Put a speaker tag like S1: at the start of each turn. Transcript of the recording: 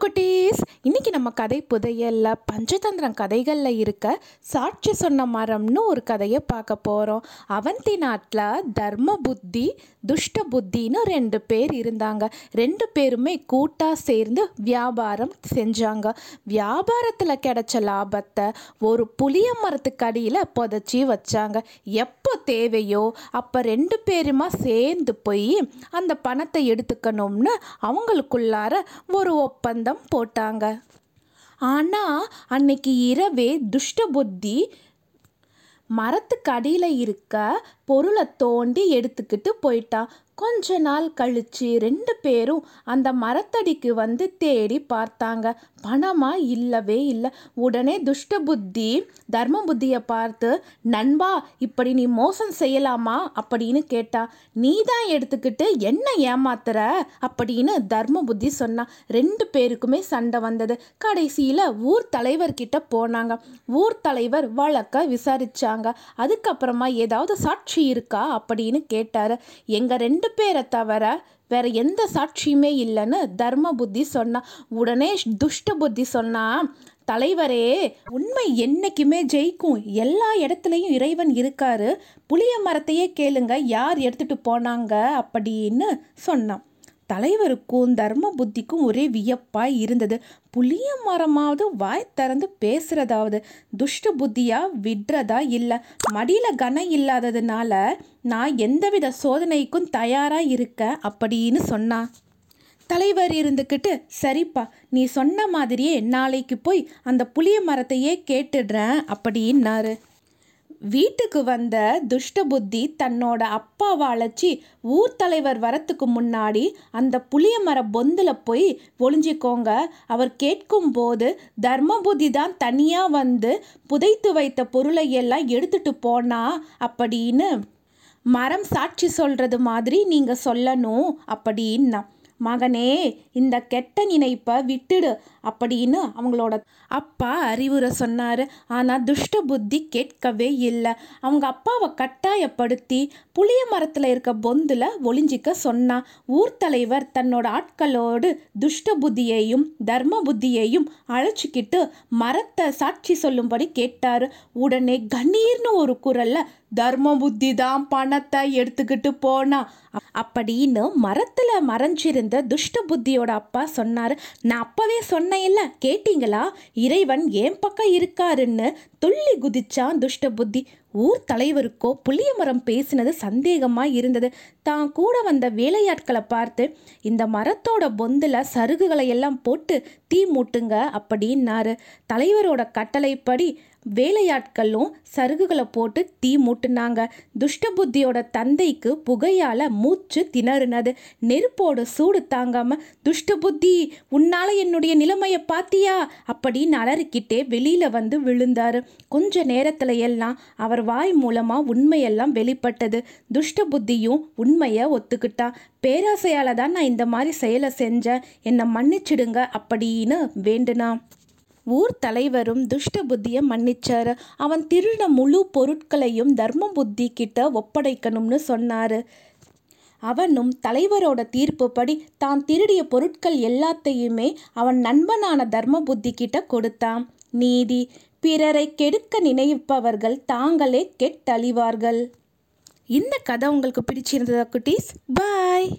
S1: குட்டீஸ். இன்னைக்கு நம்ம கதை புதையல்ல பஞ்சதந்திரம் கதைகளில் இருக்க சாட்சி சொன்ன மரம்னு ஒரு கதையை பார்க்க போகிறோம் அவந்தி நாட்டில் தர்ம புத்தி துஷ்ட புத்தின்னு ரெண்டு பேர் இருந்தாங்க. ரெண்டு பேருமே கூட்டாக சேர்ந்து வியாபாரம் செஞ்சாங்க. வியாபாரத்தில் கிடைச்ச லாபத்தை ஒரு புளிய மரத்துக்கு அடியில் புதைச்சி வச்சாங்க. எப்போ தேவையோ அப்போ ரெண்டு பேருமா சேர்ந்து போய் அந்த பணத்தை எடுத்துக்கணும்னு அவங்களுக்குள்ளார ஒரு ஒப்பந்தம் போட்டாங்க. ஆனால் அன்னைக்கு இரவே துஷ்ட புத்தி மரத்துக்கு அடியில் இருக்க பொருளை தோண்டி எடுத்துக்கிட்டு போயிட்டான் கொஞ்ச நாள் கழிச்சு ரெண்டு பேரும் அந்த மரத்தடிக்கு வந்து தேடி பார்த்தாங்க. பணமா இல்லவே இல்லை. உடனே துஷ்ட புத்தி தர்ம புத்தியை பார்த்து நண்பா இப்படி நீ மோசம் செய்யலாமா? அப்படின்னு கேட்டா. நீ தான் எடுத்துக்கிட்டு என்ன ஏமாத்துற? அப்படின்னு தர்ம புத்தி சொன்னா. ரெண்டு பேருக்குமே சண்டை வந்தது. கடைசியில் ஊர் தலைவர்கிட்ட போனாங்க. ஊர் தலைவர் வழக்க விசாரிச்சாங்க. அதுக்கப்புறமா ஏதாவது சாட்சி இருக்கா அப்படின்னு கேட்டாரு. எங்கள் ரெண்டு பேரை தவிர வேற எந்த சாட்சியுமே இல்லைன்னு தர்ம புத்தி சொன்னா. உடனே துஷ்ட புத்தி சொன்னா தலைவரே உண்மை என்னைக்குமே ஜெயிக்கும். எல்லா இடத்துலையும் இறைவன் இருக்காரு. புளிய மரத்தையே கேளுங்க. யார் எடுத்துட்டு போனாங்க? அப்படின்னு சொன்னான். தலைவருக்கும் தர்ம புத்திக்கும் ஒரே வியப்பாய் இருந்தது. புளிய மரமாவது வாய் திறந்து பேசுறதாவது துஷ்ட புத்தியா விடுறதா இல்லை. மடியில கனம் இல்லாததுனால நான் எந்தவித சோதனைக்கும் தயாரா இருக்க அப்படின்னு சொன்னான் தலைவர் இருந்துக்கிட்டு சரிப்பா நீ சொன்ன மாதிரியே நாளைக்கு போய் அந்த புளிய மரத்தையே கேட்டுடுறேன் அப்படின்னாரு. வீட்டுக்கு வந்த துஷ்ட புத்தி தன்னோட அப்பாவை அழைச்சி ஊர் தலைவர் வரத்துக்கு முன்னாடி அந்த புளிய மர பொந்தில் போய் ஒளிஞ்சிக்கோங்க. அவர் கேட்கும் போது தர்ம புத்தி தான் தனியாக வந்து புதைத்து வைத்த பொருளை எல்லாம் எடுத்துட்டு போனா அப்படின்னு. மரம் சாட்சி சொல்கிறது மாதிரி நீங்கள் சொல்லணும் அப்படின்னா மகனே இந்த கெட்ட நினைப்பை விட்டுடு அப்படின்னு அவங்களோட அப்பா அறிவுரை சொன்னார். ஆனால் துஷ்ட புத்தி கேட்கவே இல்லை. அவங்க அப்பாவை கட்டாயப்படுத்தி புளிய மரத்தில் இருக்க பொந்தில் ஒளிஞ்சிக்க சொன்னான் ஊர் தலைவர் தன்னோட ஆட்களோடு துஷ்ட புத்தியையும் தர்ம புத்தியையும் அழைச்சிக்கிட்டு மரத்தை சாட்சி சொல்லும்படி கேட்டார். உடனே கண்ணீர்னு ஒரு குரலில் தர்ம புத்தி தான் பணத்தை எடுத்துக்கிட்டு போனா அப்படின்னு மரத்தில் மறைஞ்சிருந்த துஷ்ட புத்தியோட அப்பா சொன்னார். நான் அப்பவே சொன்னேன்ல கேட்டீங்களா? இறைவன் என் பக்கம் இருக்காருன்னு? துள்ளி குதிச்சான் துஷ்ட புத்தி. ஊர் தலைவருக்கோ புளிய மரம் பேசினது சந்தேகமாக இருந்தது. தான் கூட வந்த வேலையாட்களை பார்த்து இந்த மரத்தோட பொந்தில் சருகுகளை எல்லாம் போட்டு தீ மூட்டுங்க அப்படின்னாரு. தலைவரோட கட்டளைப்படி வேலையாட்களும் சருகுகளை போட்டு தீ மூட்டுனாங்க. துஷ்ட புத்தியோட தந்தைக்கு புகையால் மூச்சு திணறுனது. நெருப்போட சூடு தாங்காம துஷ்ட புத்தி உன்னால் என்னுடைய நிலைமையை பாத்தியா? அப்படின்னு அலறிக்கிட்டே வெளியில் வந்து விழுந்தார். கொஞ்ச நேரத்தில் எல்லாம் அவர் வாய் மூலமா உண்மையெல்லாம் வெளிப்பட்டது. துஷ்ட புத்தியும் உண்மையை ஒத்துக்கிட்டான் பேராசையால தான் நான் இந்த மாதிரி செயலை செஞ்சேன். என்னை மன்னிச்சிடுங்க அப்படின்னு வேண்டுனா. ஊர் தலைவரும் துஷ்ட புத்தியை மன்னிச்சாரு. அவன் திருடின முழு பொருட்களையும் தர்ம புத்தி கிட்ட ஒப்படைக்கணும்னு சொன்னாரு. அவனும் தலைவரோட தீர்ப்புப்படி தான் திருடிய பொருட்கள் எல்லாத்தையுமே அவன் நண்பனான தர்ம புத்தி கிட்ட கொடுத்தான். நீதி பிறரை கெடுக்க நினைப்பவர்கள் தாங்களே கெட்டழிவார்கள். இந்த கதை உங்களுக்கு பிடிச்சிருந்ததா குட்டீஸ்? பாய்